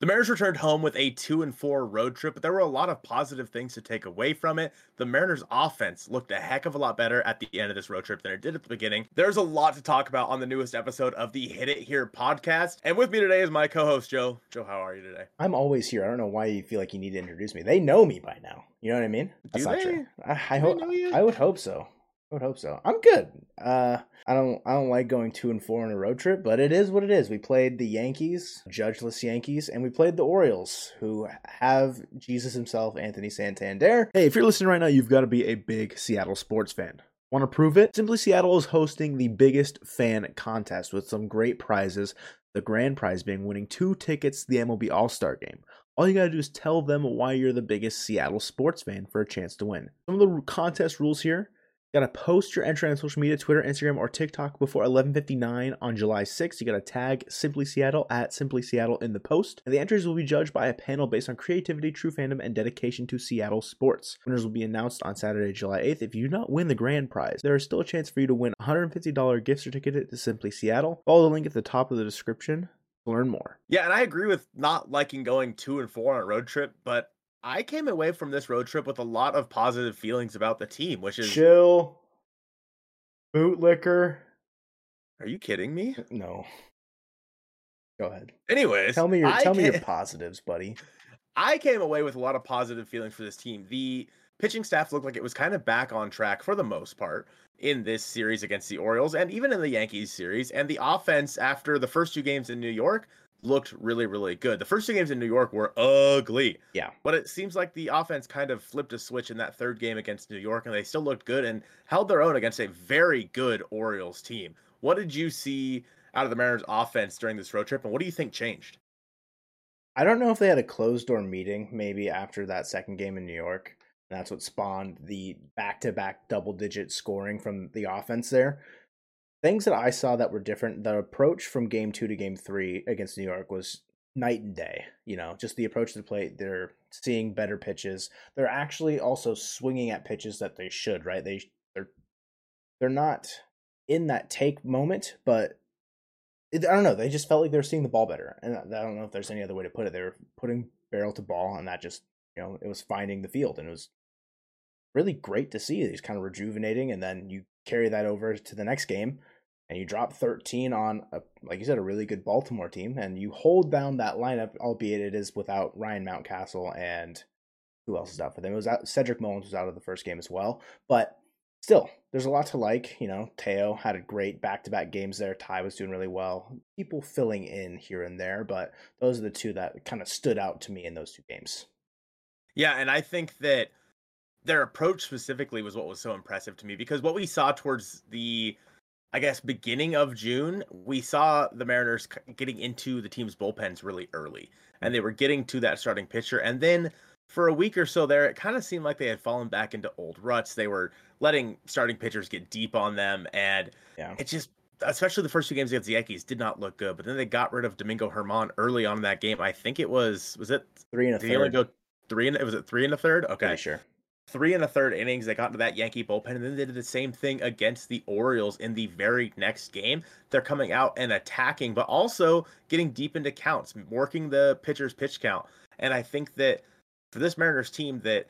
The Mariners returned home with a two and four road trip, but there were a lot of positive things to take away from it. The Mariners offense looked a heck of a lot better at the end of this road trip than it did at the beginning. There's a lot to talk about on the newest episode of the Hit It Here podcast. And with me today is my co-host Joe. Joe, how are you today? I'm always here. I don't know why you feel like you need to introduce me. They know me by now. You know what I mean? That's Do not they? true. I, I hope I would hope so. I would hope so. I'm good. Uh, I don't. I don't like going two and four on a road trip, but it is what it is. We played the Yankees, judgeless Yankees, and we played the Orioles, who have Jesus himself, Anthony Santander. Hey, if you're listening right now, you've got to be a big Seattle sports fan. Want to prove it? Simply Seattle is hosting the biggest fan contest with some great prizes. The grand prize being winning two tickets to the MLB All Star game. All you gotta do is tell them why you're the biggest Seattle sports fan for a chance to win. Some of the contest rules here gotta post your entry on social media, Twitter, Instagram, or TikTok before 11:59 on July 6th. You gotta tag Simply Seattle at Simply Seattle in the post, and the entries will be judged by a panel based on creativity, true fandom, and dedication to Seattle sports. Winners will be announced on Saturday, July 8th. If you do not win the grand prize, there is still a chance for you to win a $150 gift certificate to Simply Seattle. Follow the link at the top of the description to learn more. Yeah, and I agree with not liking going two and four on a road trip, but I came away from this road trip with a lot of positive feelings about the team, which is chill. Bootlicker. Are you kidding me? No. Go ahead. Anyways, tell me your I tell me your positives, buddy. I came away with a lot of positive feelings for this team. The pitching staff looked like it was kind of back on track for the most part in this series against the Orioles and even in the Yankees series. And the offense after the first two games in New York looked really, really good. The first two games in New York were ugly. Yeah. But it seems like the offense kind of flipped a switch in that third game against New York, and they still looked good and held their own against a very good Orioles team. What did you see out of the Mariners offense during this road trip, and what do you think changed? I don't know if they had a closed door meeting maybe after that second game in New York. And that's what spawned the back to back double digit scoring from the offense there things that I saw that were different. The approach from game two to game three against New York was night and day. You know, just the approach to the plate. They're seeing better pitches. They're actually also swinging at pitches that they should. Right? They they're they're not in that take moment, but I don't know. They just felt like they were seeing the ball better, and I don't know if there's any other way to put it. They were putting barrel to ball, and that just you know it was finding the field, and it was really great to see. He's kind of rejuvenating, and then you carry that over to the next game and you drop 13 on a like you said a really good Baltimore team and you hold down that lineup albeit it is without Ryan Mountcastle and who else is out for them? It was out, Cedric Mullins was out of the first game as well but still there's a lot to like you know? Teo had a great back-to-back games there. Ty was doing really well. People filling in here and there but those are the two that kind of stood out to me in those two games. Yeah and I think that their approach specifically was what was so impressive to me because what we saw towards the I guess beginning of June, we saw the Mariners getting into the team's bullpens really early, and they were getting to that starting pitcher. And then for a week or so there, it kind of seemed like they had fallen back into old ruts. They were letting starting pitchers get deep on them, and yeah. it just, especially the first two games against the Yankees, did not look good. But then they got rid of Domingo German early on in that game. I think it was was it three and a third. He only go three and was it three and a third? Okay, Pretty sure three and a third innings. They got into that Yankee bullpen, and then they did the same thing against the Orioles in the very next game. They're coming out and attacking, but also getting deep into counts, working the pitcher's pitch count. And I think that for this Mariners team, that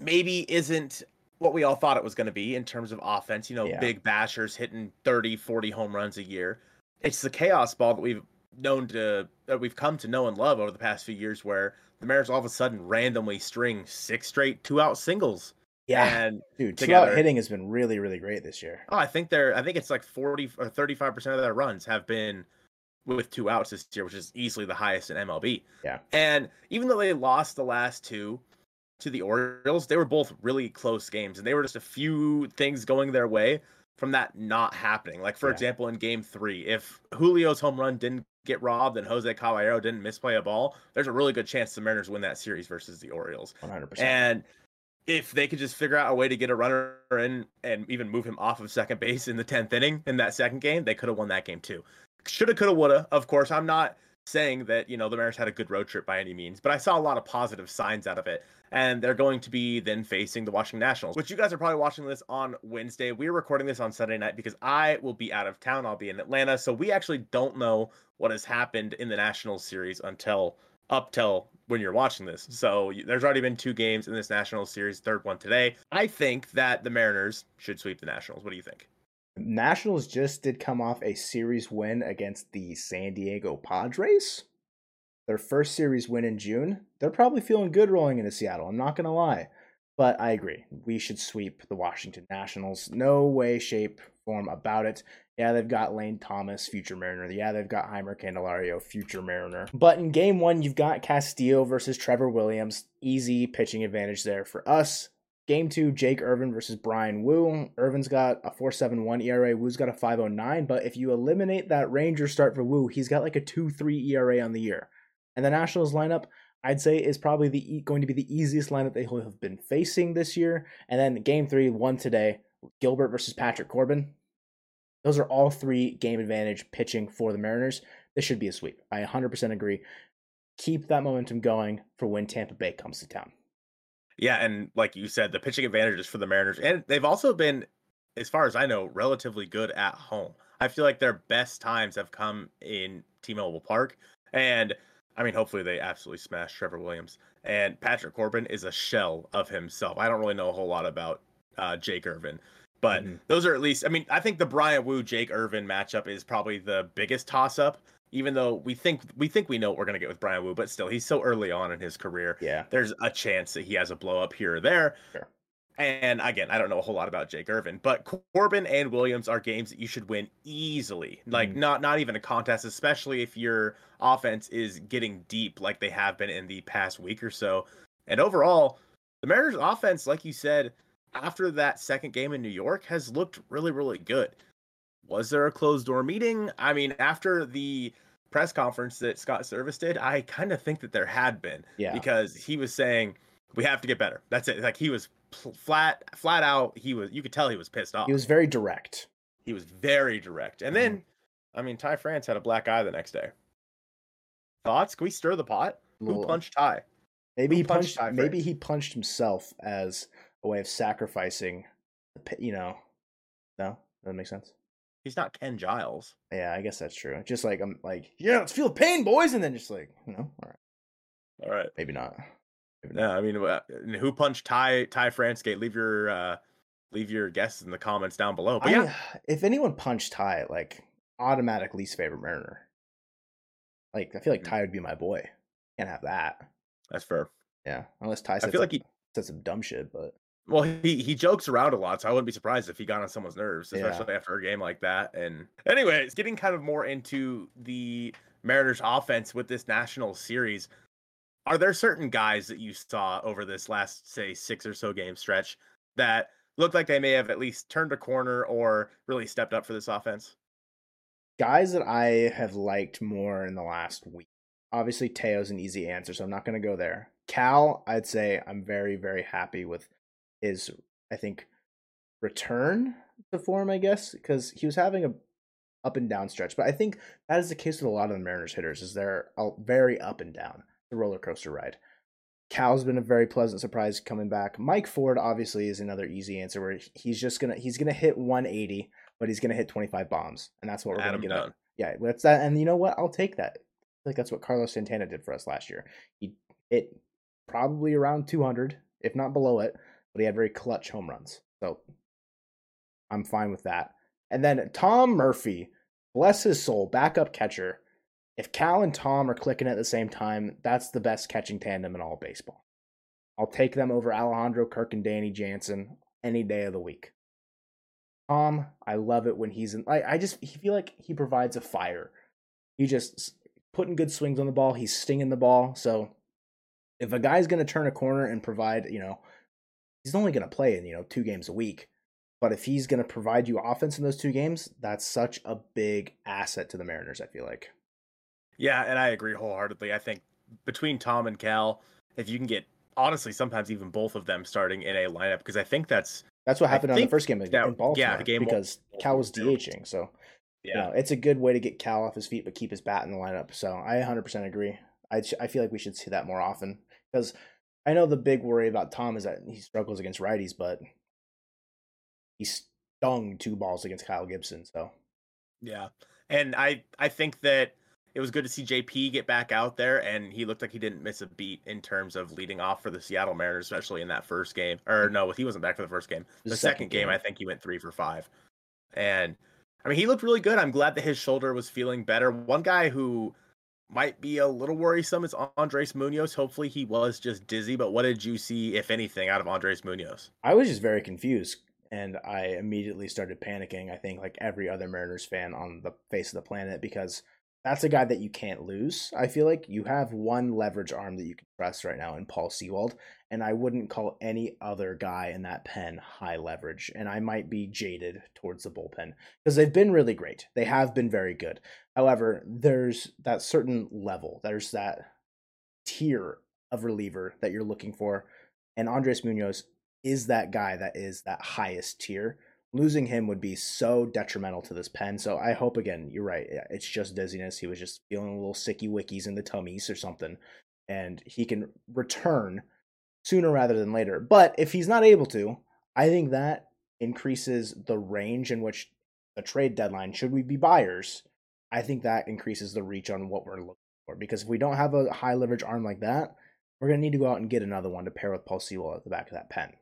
maybe isn't what we all thought it was going to be in terms of offense. You know, yeah. big bashers hitting 30, 40 home runs a year. It's the chaos ball that we've known to that we've come to know and love over the past few years where the Mariners all of a sudden randomly string six straight two out singles. Yeah, and dude, two out hitting has been really, really great this year. Oh, I think they're. I think it's like forty or thirty-five percent of their runs have been with two outs this year, which is easily the highest in MLB. Yeah, and even though they lost the last two to the Orioles, they were both really close games, and they were just a few things going their way from that not happening. Like for yeah. example, in Game Three, if Julio's home run didn't get robbed and Jose Caballero didn't misplay a ball, there's a really good chance the Mariners win that series versus the Orioles. 100%. And if they could just figure out a way to get a runner in and even move him off of second base in the 10th inning in that second game, they could have won that game too. Shoulda, coulda, woulda. Of course, I'm not saying that, you know, the Mariners had a good road trip by any means, but I saw a lot of positive signs out of it and they're going to be then facing the Washington Nationals, which you guys are probably watching this on Wednesday. We're recording this on Sunday night because I will be out of town. I'll be in Atlanta. So we actually don't know what has happened in the National Series until up till when you're watching this. So there's already been two games in this National Series, third one today. I think that the Mariners should sweep the Nationals. What do you think? Nationals just did come off a series win against the San Diego Padres. Their first series win in June. They're probably feeling good rolling into Seattle. I'm not going to lie. But I agree. We should sweep the Washington Nationals. No way, shape, form about it. Yeah, they've got Lane Thomas, future Mariner. Yeah, they've got Jeimer Candelario, future Mariner. But in game one, you've got Castillo versus Trevor Williams. Easy pitching advantage there for us. Game two, Jake Irvin versus Bryan Woo. Irvin's got a 4.71 ERA. Woo's got a 5.09. But if you eliminate that Ranger start for Woo, he's got like a 2.3 ERA on the year. And the Nationals lineup, I'd say, is probably the going to be the easiest lineup they have been facing this year. And then game three, one today, Gilbert versus Patrick Corbin. Those are all three game advantage pitching for the Mariners. This should be a sweep. I 100% agree. Keep that momentum going for when Tampa Bay comes to town. Yeah, and like you said, the pitching advantages for the Mariners, and they've also been, as far as I know, relatively good at home. I feel like their best times have come in T-Mobile Park, and I mean, hopefully they absolutely smash Trevor Williams. And Patrick Corbin is a shell of himself. I don't really know a whole lot about uh, Jake Irvin, but mm-hmm. those are at least. I mean, I think the Bryan Woo Jake Irvin matchup is probably the biggest toss up even though we think we think we know what we're gonna get with Bryan Woo, but still he's so early on in his career. Yeah. There's a chance that he has a blow up here or there. Sure. And again, I don't know a whole lot about Jake Irvin, but Corbin and Williams are games that you should win easily. Like mm. not not even a contest, especially if your offense is getting deep like they have been in the past week or so. And overall, the Mariners offense, like you said, after that second game in New York has looked really, really good was there a closed door meeting? I mean, after the press conference that Scott Servais did, I kind of think that there had been. Yeah. Because he was saying we have to get better. That's it. Like he was pl- flat, flat out. He was. You could tell he was pissed off. He was very direct. He was very direct. And mm-hmm. then, I mean, Ty France had a black eye the next day. Thoughts? Can we stir the pot? Who punched Ty? Maybe Who he punched. punched maybe he punched himself as a way of sacrificing. You know, no, that makes sense. He's not Ken Giles. Yeah, I guess that's true. Just like I'm like, yeah, let's feel the pain, boys, and then just like, you know, all right, all right, maybe not. Maybe not. I mean, uh, who punched Ty Ty Fransgate? Leave your uh, leave your guesses in the comments down below. But I, yeah, if anyone punched Ty, like automatic least favorite Mariner. Like I feel like mm. Ty would be my boy. Can't have that. That's fair. Yeah, unless Ty said I feel some, like he said some dumb shit, but well, he he jokes around a lot, so I wouldn't be surprised if he got on someone's nerves, especially yeah. after a game like that. And anyways, getting kind of more into the Mariners offense with this national series, are there certain guys that you saw over this last say six or so game stretch that looked like they may have at least turned a corner or really stepped up for this offense? Guys that I have liked more in the last week. Obviously, Teo's an easy answer, so I'm not going to go there. Cal, I'd say I'm very, very happy with his I think return to form, I guess, because he was having a up and down stretch. But I think that is the case with a lot of the Mariners hitters, is they're very up and down, the roller coaster ride. Cal's been a very pleasant surprise coming back. Mike Ford obviously is another easy answer where he's just gonna he's gonna hit 180, but he's gonna hit 25 bombs, and that's what we're Adam gonna get. Done. Yeah, that's that. And you know what? I'll take that. Like that's what Carlos Santana did for us last year. He hit probably around 200, if not below it, but he had very clutch home runs. So I'm fine with that. And then Tom Murphy, bless his soul, backup catcher. If Cal and Tom are clicking at the same time, that's the best catching tandem in all baseball. I'll take them over Alejandro Kirk and Danny Jansen any day of the week. Tom, I love it when he's in. I, I just feel like he provides a fire. He just putting good swings on the ball. He's stinging the ball. So if a guy's going to turn a corner and provide, you know, he's only going to play in you know two games a week but if he's going to provide you offense in those two games that's such a big asset to the mariners i feel like yeah and i agree wholeheartedly i think between tom and cal if you can get honestly sometimes even both of them starting in a lineup because i think that's that's what happened I on the first game in Baltimore. Yeah, the game because Cal was DHing, so yeah, you know, it's a good way to get Cal off his feet but keep his bat in the lineup. So I 100% agree. I I feel like we should see that more often because I know the big worry about Tom is that he struggles against righties, but he stung two balls against Kyle Gibson. So yeah, and I I think that it was good to see JP get back out there, and he looked like he didn't miss a beat in terms of leading off for the Seattle Mariners, especially in that first game. Or mm. no, he wasn't back for the first game. The, the second, second game, game, I think he went three for five, and I mean he looked really good. I'm glad that his shoulder was feeling better. One guy who might be a little worrisome is Andres Munoz. Hopefully he was just dizzy, but what did you see, if anything, out of Andres Munoz? I was just very confused and I immediately started panicking. I think like every other Mariners fan on the face of the planet because that's a guy that you can't lose. I feel like you have one leverage arm that you can trust right now in Paul Sewald, and I wouldn't call any other guy in that pen high leverage. And I might be jaded towards the bullpen because they've been really great. They have been very good. However, there's that certain level, there's that tier of reliever that you're looking for, and Andres Munoz is that guy that is that highest tier losing him would be so detrimental to this pen. So I hope again, you're right. It's just dizziness. He was just feeling a little sicky wickies in the tummies or something, and he can return sooner rather than later. But if he's not able to, I think that increases the range in which the trade deadline, should we be buyers, I think that increases the reach on what we're looking for. Because if we don't have a high leverage arm like that, we're to need to go out and get another one to pair with Paul Sewald at the back of that pen.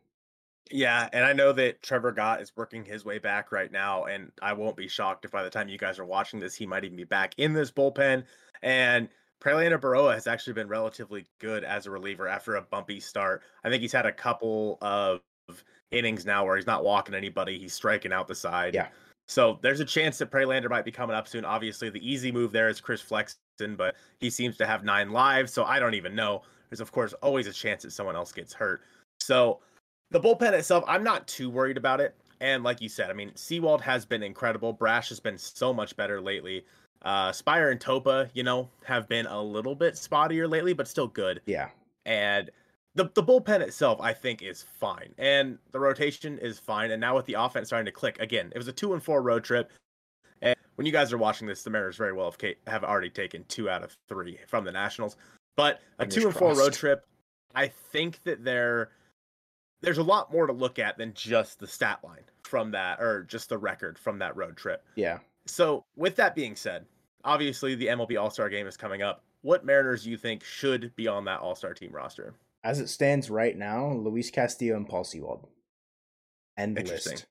Yeah, and I know that Trevor Gott is working his way back right now, and I won't be shocked if by the time you guys are watching this, he might even be back in this bullpen. And Prelander Berroa has actually been relatively good as a reliever after a bumpy start. I think he's had a couple of innings now where he's not walking anybody, he's striking out the side. Yeah. So there's a chance that Prelander might be coming up soon. Obviously, the easy move there is Chris Flexen, but he seems to have nine lives, so I don't even know. There's of course always a chance that someone else gets hurt. So the bullpen itself, I'm not too worried about it. And like you said, I mean, Sewald has been incredible. Brash has been so much better lately. Uh, Speier and Topa, you know, have been a little bit spottier lately, but still good. Yeah. And the the bullpen itself, I think, is fine, and the rotation is fine. And now with the offense starting to click again, it was a two and four road trip. And when you guys are watching this, the Mariners very well have, have already taken two out of three from the Nationals. But a two and four road trip, I think that they're there's a lot more to look at than just the stat line from that or just the record from that road trip. Yeah. So, with that being said, obviously the MLB All Star game is coming up. What Mariners do you think should be on that All Star team roster? As it stands right now, Luis Castillo and Paul Sewald. End list.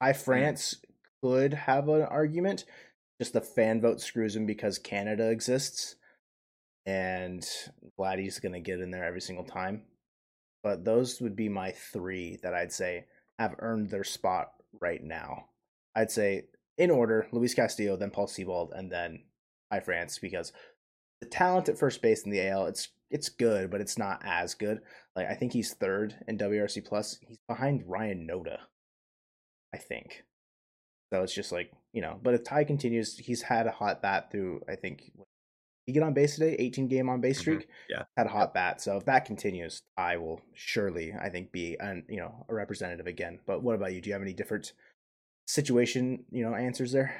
I. France mm. could have an argument. Just the fan vote screws him because Canada exists. And Vladdy's going to get in there every single time but those would be my three that I'd say have earned their spot right now. I'd say in order: Luis Castillo, then Paul Sewald, and then Ty France, because the talent at first base in the AL it's it's good, but it's not as good. Like I think he's third in WRC plus. He's behind Ryan Noda, I think. So it's just like you know. But if Ty continues, he's had a hot bat through I think he get on base today? 18 game on base mm-hmm. streak. Mm-hmm. Yeah, had a hot bat. So if that continues, I will surely, I think, be an you know a representative again. But what about you? Do you have any different situation you know answers there?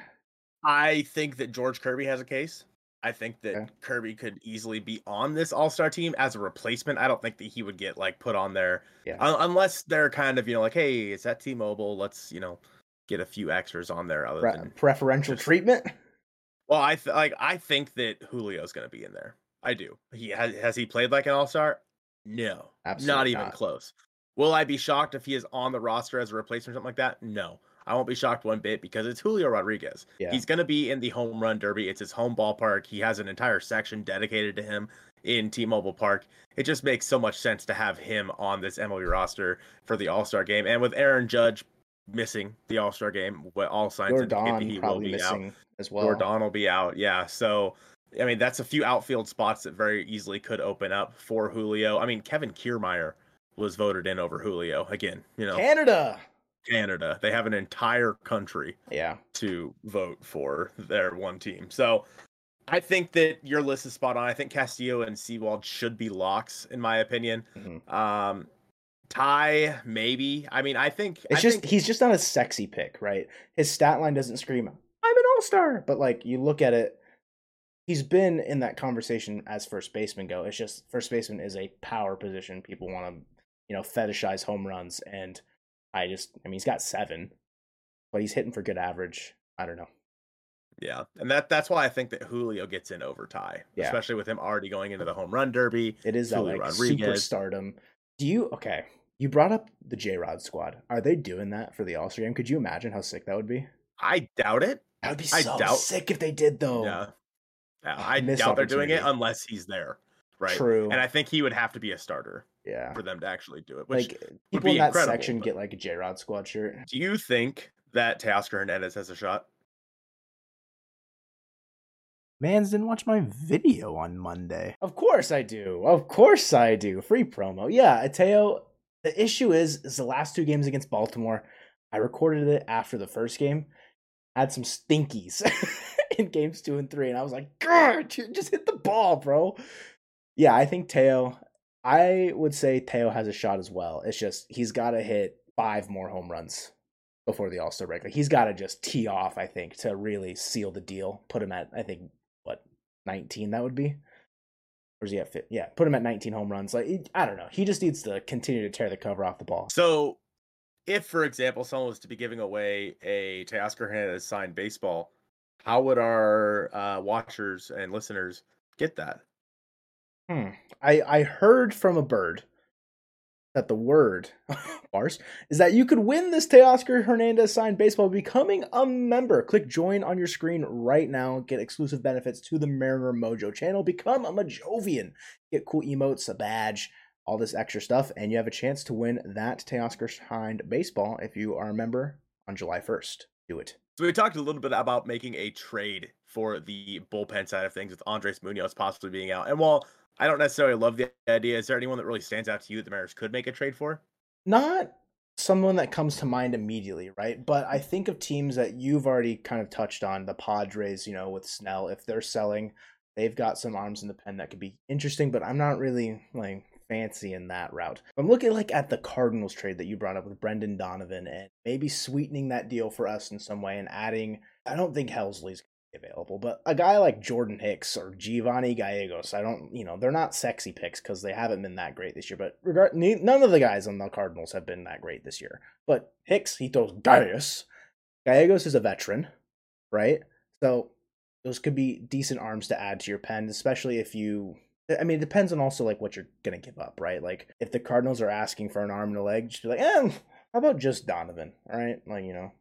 I think that George Kirby has a case. I think that okay. Kirby could easily be on this All Star team as a replacement. I don't think that he would get like put on there, yeah. Un- unless they're kind of you know like, hey, it's that T-Mobile. Let's you know get a few extras on there other Pre- than preferential just, treatment. Well, I th- like I think that Julio's going to be in there. I do. He has has he played like an all star? No, Absolutely not even not. close. Will I be shocked if he is on the roster as a replacement or something like that? No, I won't be shocked one bit because it's Julio Rodriguez. Yeah. He's going to be in the home run derby. It's his home ballpark. He has an entire section dedicated to him in T-Mobile Park. It just makes so much sense to have him on this MLB roster for the All Star game. And with Aaron Judge missing the All Star game, what all signs indicate he will be out as well. Or Don will be out. Yeah. So I mean, that's a few outfield spots that very easily could open up for Julio. I mean, Kevin Kiermaier was voted in over Julio again. You know, Canada. Canada. They have an entire country. Yeah. To vote for their one team. So I think that your list is spot on. I think Castillo and Sewald should be locks, in my opinion. Mm-hmm. Um, Ty, maybe. I mean, I think it's I just think... he's just not a sexy pick, right? His stat line doesn't scream I'm an all star. But like you look at it, he's been in that conversation as first baseman go. It's just first baseman is a power position. People want to, you know, fetishize home runs, and I just, I mean, he's got seven, but he's hitting for good average. I don't know. Yeah, and that that's why I think that Julio gets in over Ty, Yeah. especially with him already going into the home run derby. It is that Julio like Rodriguez. superstardom. Do you okay? You brought up the J Rod squad. Are they doing that for the All Star game? Could you imagine how sick that would be? I doubt it. That would be I so doubt- sick if they did though. Yeah, Yeah, Oh, I missed doubt they're doing it unless he's there, right? True. And I think he would have to be a starter yeah. for them to actually do it. Which Like eh, people be in that incredible, section but- get like a J Rod squad shirt. do you think that Teoscar Hernandez has a shot? Mans didn't watch my video on Monday. Of course I do. Of course I do. Free promo. Yeah, Ateo. The issue is, is the last two games against Baltimore. I recorded it after the first game. Had some stinkies in games two and three, and I was like, "God, just hit the ball, bro." Yeah, I think Teo. I would say Teo has a shot as well. It's just he's got to hit five more home runs before the All Star break. Like he's got to just tee off. I think to really seal the deal. Put him at I think what nineteen that would be. Or is he at fit? Yeah, put him at 19 home runs. Like I don't know. He just needs to continue to tear the cover off the ball. So, if for example someone was to be giving away a Teoscar Hernandez signed baseball, how would our uh, watchers and listeners get that? Hmm. I I heard from a bird that the word bars is that you could win this Teoscar Hernandez signed baseball becoming a member. Click join on your screen right now. Get exclusive benefits to the Mariner Mojo channel. Become a Mojovian. Get cool emotes, a badge, all this extra stuff, and you have a chance to win that Teoscar signed baseball if you are a member on July 1st. Do it. So we talked a little bit about making a trade for the bullpen side of things with Andres Munoz possibly being out. And while I don't necessarily love the idea, is there anyone that really stands out to you that the Mariners could make a trade for? not someone that comes to mind immediately, right? But I think of teams that you've already kind of touched on, the Padres, you know, with Snell. If they're selling, they've got some arms in the pen that could be interesting, but I'm not really like fancy in that route. I'm looking like at the Cardinals trade that you brought up with Brendan Donovan and maybe sweetening that deal for us in some way and adding I don't think Helsley's available, but a guy like Jordan Hicks or Giovanni Gallegos, I don't, you know, they're not sexy picks because they haven't been that great this year. But regard, none of the guys on the Cardinals have been that great this year. But Hicks, he throws Gaius. Gallegos is a veteran, right? So those could be decent arms to add to your pen, especially if you. I mean, it depends on also like what you're gonna give up, right? Like if the Cardinals are asking for an arm and a leg, just be like, eh, how about just Donovan? right? like you know,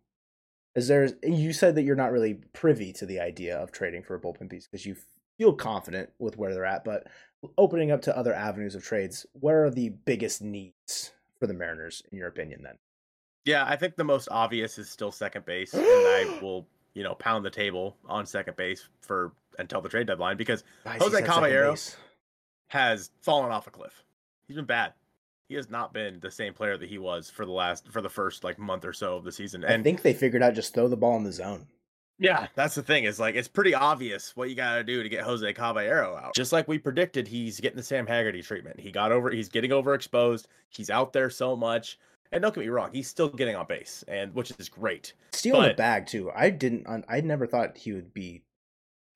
is there you said that you're not really privy to the idea of trading for a bullpen piece because you feel confident with where they're at but opening up to other avenues of trades where are the biggest needs for the mariners in your opinion then Yeah, I think the most obvious is still second base, and I will, you know, pound the table on second base for until the trade deadline because Guys, Jose Caballero? has fallen off a cliff. He's been bad. He has not been the same player that he was for the last for the first like month or so of the season. And I think they figured out just throw the ball in the zone yeah, that's the thing. Is like it's pretty obvious what you got to do to get Jose Caballero out. Just like we predicted, he's getting the Sam Haggerty treatment. He got over. He's getting overexposed. He's out there so much. And don't get me wrong, he's still getting on base, and which is great. stealing the But- bag too i didn't i never thought he would be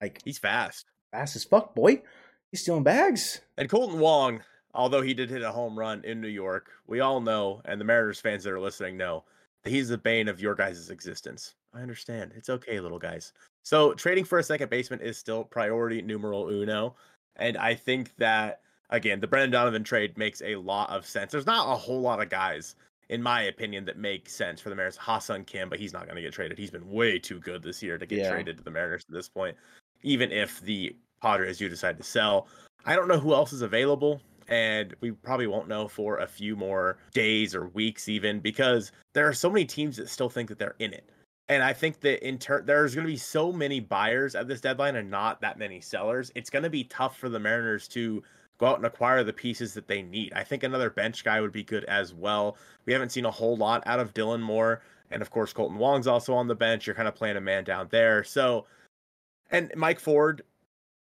like He's fast. fast as fuck boy he's stealing bags And Kolten Wong, although he did hit a home run in New York, we all know, and the Mariners fans that are listening know, that he's the bane of your guys' existence. I understand. It's okay, little guys. So trading for a second baseman is still priority numeral uno. And I think that, again, the Brendan Donovan trade makes a lot of sense. There's not a whole lot of guys, in my opinion, that make sense for the Mariners. Ha-Seong Kim, but he's not going to get traded. He's been way too good this year to get Yeah. traded to the Mariners at this point, even if the Padres do decide to sell. I don't know who else is available, and we probably won't know for a few more days or weeks, even because there are so many teams that still think that they're in it. And I think that in turn, there's going to be so many buyers at this deadline and not that many sellers. It's going to be tough for the Mariners to go out and acquire the pieces that they need. I think another bench guy would be good as well. We haven't seen a whole lot out of Dylan Moore. And of course, Kolten Wong's also on the bench. You're kind of playing a man down there. So, and Mike Ford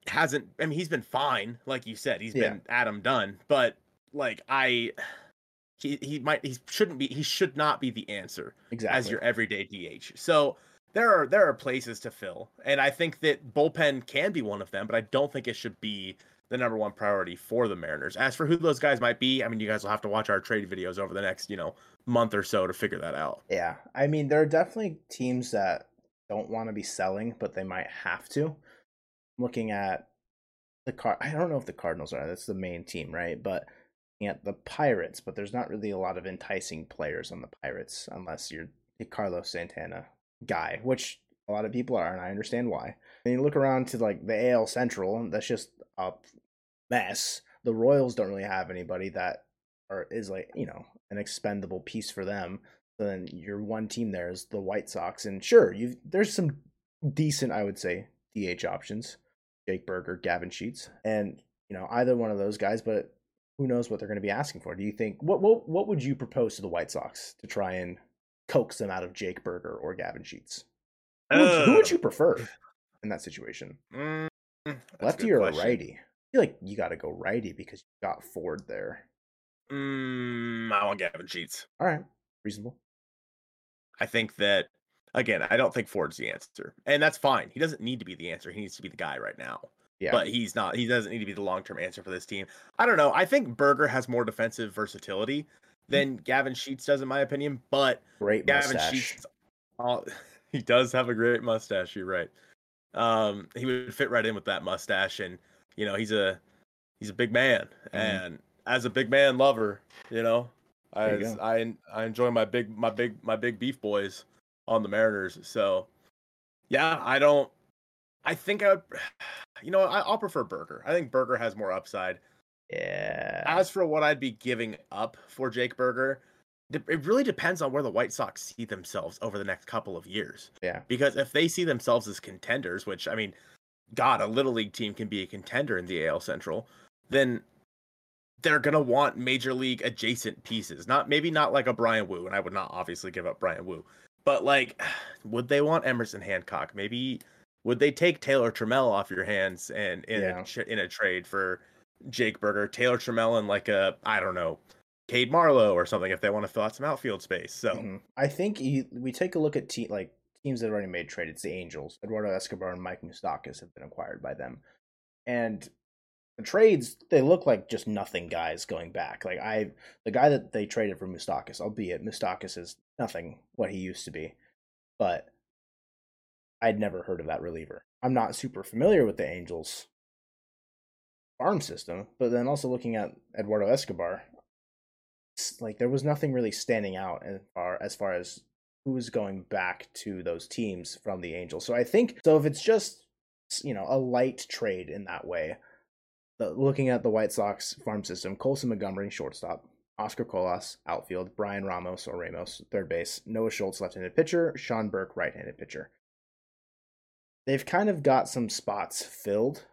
hasn't, I mean, he's been fine. Like you said, he's Yeah. been Adam Dunn. But like, I, he, he might, he shouldn't be, he should not be the answer exactly as your everyday DH. So there are there are places to fill, and I think that bullpen can be one of them, but I don't think it should be the number one priority for the Mariners. As for who those guys might be, I mean, you guys will have to watch our trade videos over the next you know month or so to figure that out. Yeah, I mean, there are definitely teams that don't want to be selling, but they might have to. Looking at the car, I don't know if the Cardinals are. That's the main team, right? But at the Pirates, but there's not really a lot of enticing players on the Pirates unless you're a Carlos Santana guy, which a lot of people are, and I understand why. And you look around to like the AL Central, and that's just a mess. The Royals don't really have anybody that are is like you know an expendable piece for them. So then your one team there is the White Sox, and sure, you there's some decent, I would say, DH options. Jake Burger, Gavin Sheets, and you know either one of those guys, but who knows what they're going to be asking for? Do you think what what what would you propose to the White Sox to try and coax them out of Jake Burger or Gavin Sheets? Who would, who would you prefer in that situation? Mm, Lefty or question. righty? I feel like you got to go righty because you got Ford there. Mm, I want Gavin Sheets. All right, reasonable. I think that again, I don't think Ford's the answer, and that's fine. He doesn't need to be the answer. He needs to be the guy right now. Yeah. But he's not. He doesn't need to be the long term answer for this team. I don't know. I think Burger has more defensive versatility than Gavin Sheets does, in my opinion. But great Gavin mustache. Sheets, uh, he does have a great mustache. You're right. Um, he would fit right in with that mustache, and you know he's a he's a big man, mm-hmm. and as a big man lover, you know, I I I enjoy my big my big my big beef boys on the Mariners. So yeah, I don't. I think I would. You know, I, will prefer Burger. I think Burger has more upside. Yeah. As for what I'd be giving up for Jake Burger, it really depends on where the White Sox see themselves over the next couple of years. Yeah. Because if they see themselves as contenders, which I mean, God, a little league team can be a contender in the AL Central, then they're gonna want major league adjacent pieces. Not maybe not like a Bryan Woo, and I would not obviously give up Bryan Woo, but like, would they want Emerson Hancock? Maybe would they take Taylor Trammell off your hands and in yeah. a in a trade for Jake Burger, Taylor Trammell, and like a I don't know, Cade Marlowe or something if they want to fill out some outfield space. So mm-hmm. I think he, we take a look at te- like teams that have already made trade. It's the Angels. Eduardo Escobar and Mike Moustakas have been acquired by them, and trades they look like just nothing guys going back. Like I, the guy that they traded for Moustakas, albeit Moustakas is nothing what he used to be, but I'd never heard of that reliever. I'm not super familiar with the Angels farm system, but then also looking at Eduardo Escobar, like there was nothing really standing out as far as far as who's going back to those teams from the Angels. So I think so if it's just you know a light trade in that way, the, looking at the White Sox farm system, Colson Montgomery shortstop, Oscar Colas outfield, Bryan Ramos or Ramos third base, Noah Schultz left-handed pitcher, Sean Burke right-handed pitcher they've kind of got some spots filled,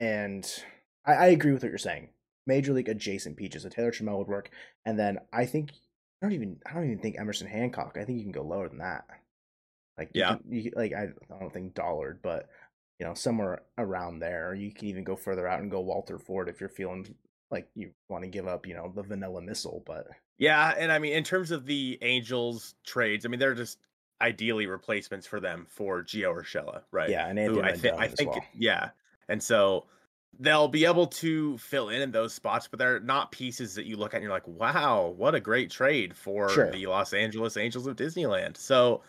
and I, I agree with what you're saying. Major league adjacent peaches, a Taylor Trammell would work, and then I think I don't even I don't even think Emerson Hancock. I think you can go lower than that. Like yeah, you can, you, like I, I don't think Dollard, but you know somewhere around there. You can even go further out and go Walter Ford if you're feeling like you want to give up, you know, the vanilla missile. But yeah, and I mean in terms of the Angels trades, I mean they're just ideally replacements for them for Gio Urshela, right? Yeah, and Anthony I, th- I think well. yeah, and so they'll be able to fill in in those spots, but they're not pieces that you look at and you're like, wow, what a great trade for sure. the Los Angeles Angels of Disneyland. So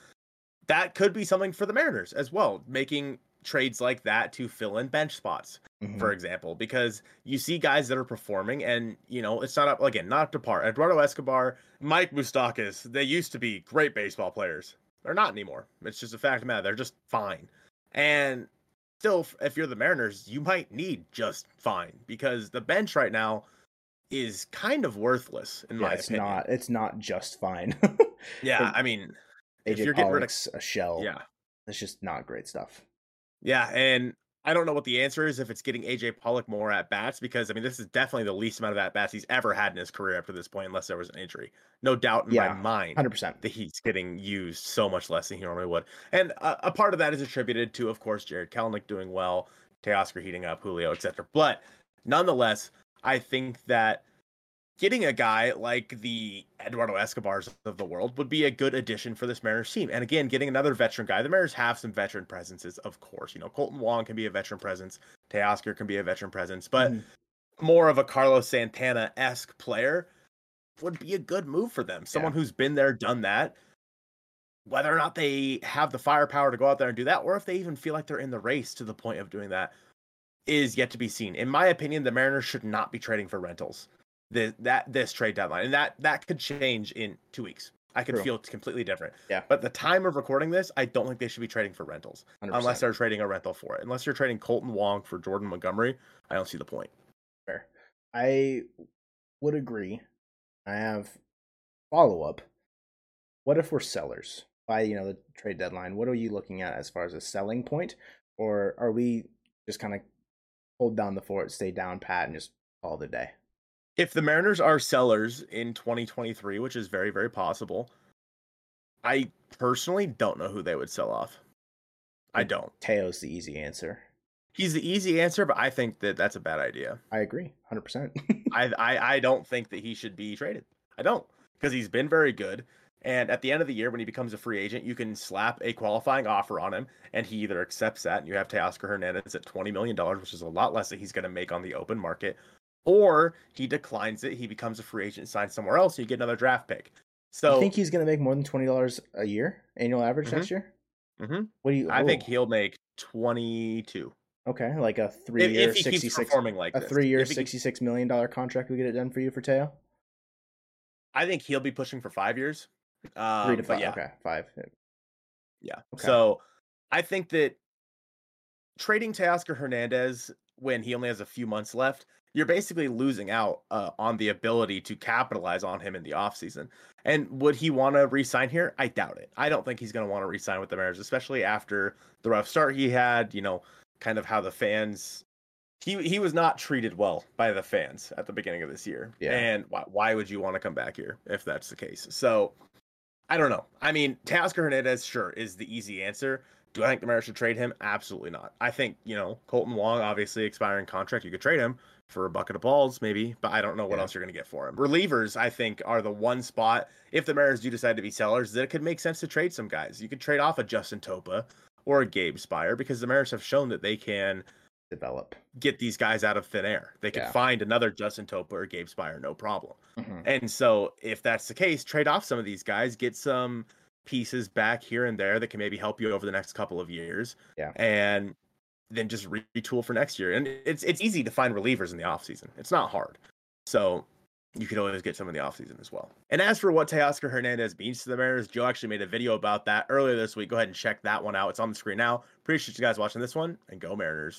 that could be something for the Mariners as well, making trades like that to fill in bench spots, mm-hmm. for example, because you see guys that are performing and, you know, it's not up, again, not up to par. Eduardo Escobar, Mike Moustakas, they used to be great baseball players. They're not anymore. It's just a fact of matter. They're just fine. And still, if you're the Mariners, you might need just fine because the bench right now is kind of worthless in yeah, my it's opinion. not. It's not just fine. yeah, I mean, AJ if you're getting rid of a shell, yeah, it's just not great stuff. Yeah, and I don't know what the answer is if it's getting AJ Pollock more at bats because I mean this is definitely the least amount of at bats he's ever had in his career up to this point, unless there was an injury. No doubt in yeah, my mind, hundred percent, that he's getting used so much less than he normally would. And a, a part of that is attributed to, of course, Jarred Kelenic doing well, Teoscar heating up, Julio, etc. But nonetheless, I think that getting a guy like the Eduardo Escobars of the world would be a good addition for this Mariners team. And again, getting another veteran guy. The Mariners have some veteran presences, of course. You know, Kolten Wong can be a veteran presence, Teoscar can be a veteran presence, but mm. more of a Carlos Santana esque player would be a good move for them. Someone yeah. who's been there, done that. whether or not they have the firepower to go out there and do that, or if they even feel like they're in the race to the point of doing that, is yet to be seen. In my opinion, the Mariners should not be trading for rentals. The, that this trade deadline, and that that could change in two weeks. I could True. feel completely different. Yeah. But the time of recording this, I don't think they should be trading for rentals 100%. unless they're trading a rental for it. Unless you're trading Kolten Wong for Jordan Montgomery, I don't see the point. Fair. I would agree. I have follow up. What if we're sellers by you know the trade deadline? What are you looking at as far as a selling point, or are we just kind of hold down the fort, stay down pat, and just call the day? If the Mariners are sellers in 2023, which is very, very possible, I personally don't know who they would sell off. I hmm. don't. Teo's the easy answer. He's the easy answer, but I think that that's a bad idea. I agree, hundred percent. I, I I don't think that he should be traded. I don't because he's been very good. And at the end of the year, when he becomes a free agent, you can slap a qualifying offer on him, and he either accepts that, and you have Teoscar Hernandez at twenty million dollars, which is a lot less that he's going to make on the open market, or he declines it, he becomes a free agent, signs somewhere else, and you get another draft pick. So you think he's going to make more than twenty dollars a year annual average Mhm. next year? Mhm. What do you? I think oh, he'll make twenty two okay, like a three if, year if he keeps performing like a three year If he keeps- sixty six million dollar contract. We get it done for you for Teo. I think he'll be pushing for five years. Um, Three to five. yeah, Okay, five. Yeah. Okay. So I think that trading Teoscar Hernandez when he only has a few months left, you're basically losing out uh, on the ability to capitalize on him in the offseason. And would he want to re-sign here? I doubt it. I don't think he's going to want to re-sign with the Mariners, especially after the rough start he had, you know, kind of how the fans he he was not treated well by the fans at the beginning of this year. Yeah. And why, why would you want to come back here if that's the case? So I don't know. I mean, Teoscar Hernandez, sure, is the easy answer. Do I think the Mariners should trade him? Absolutely not. I think, you know, Kolten Wong, obviously expiring contract, you could trade him for a bucket of balls, maybe, but I don't know what Yeah. else you're going to get for him. Relievers, I think, are the one spot, if the Mariners do decide to be sellers, that it could make sense to trade some guys. You could trade off a Justin Topa or a Gabe Speier because the Mariners have shown that they can Develop. get these guys out of thin air. They can Yeah. find another Justin Topa or Gabe Speier, no problem. Mhm. And so, if that's the case, trade off some of these guys, get some pieces back here and there that can maybe help you over the next couple of years. Yeah. And then just retool for next year. And it's it's easy to find relievers in the offseason. It's not hard. So you could always get some in the offseason as well. And as for what Teoscar Hernandez means to the Mariners, Joe actually made a video about that earlier this week. Go ahead and check that one out. It's on the screen now. Appreciate you guys watching this one, and go Mariners.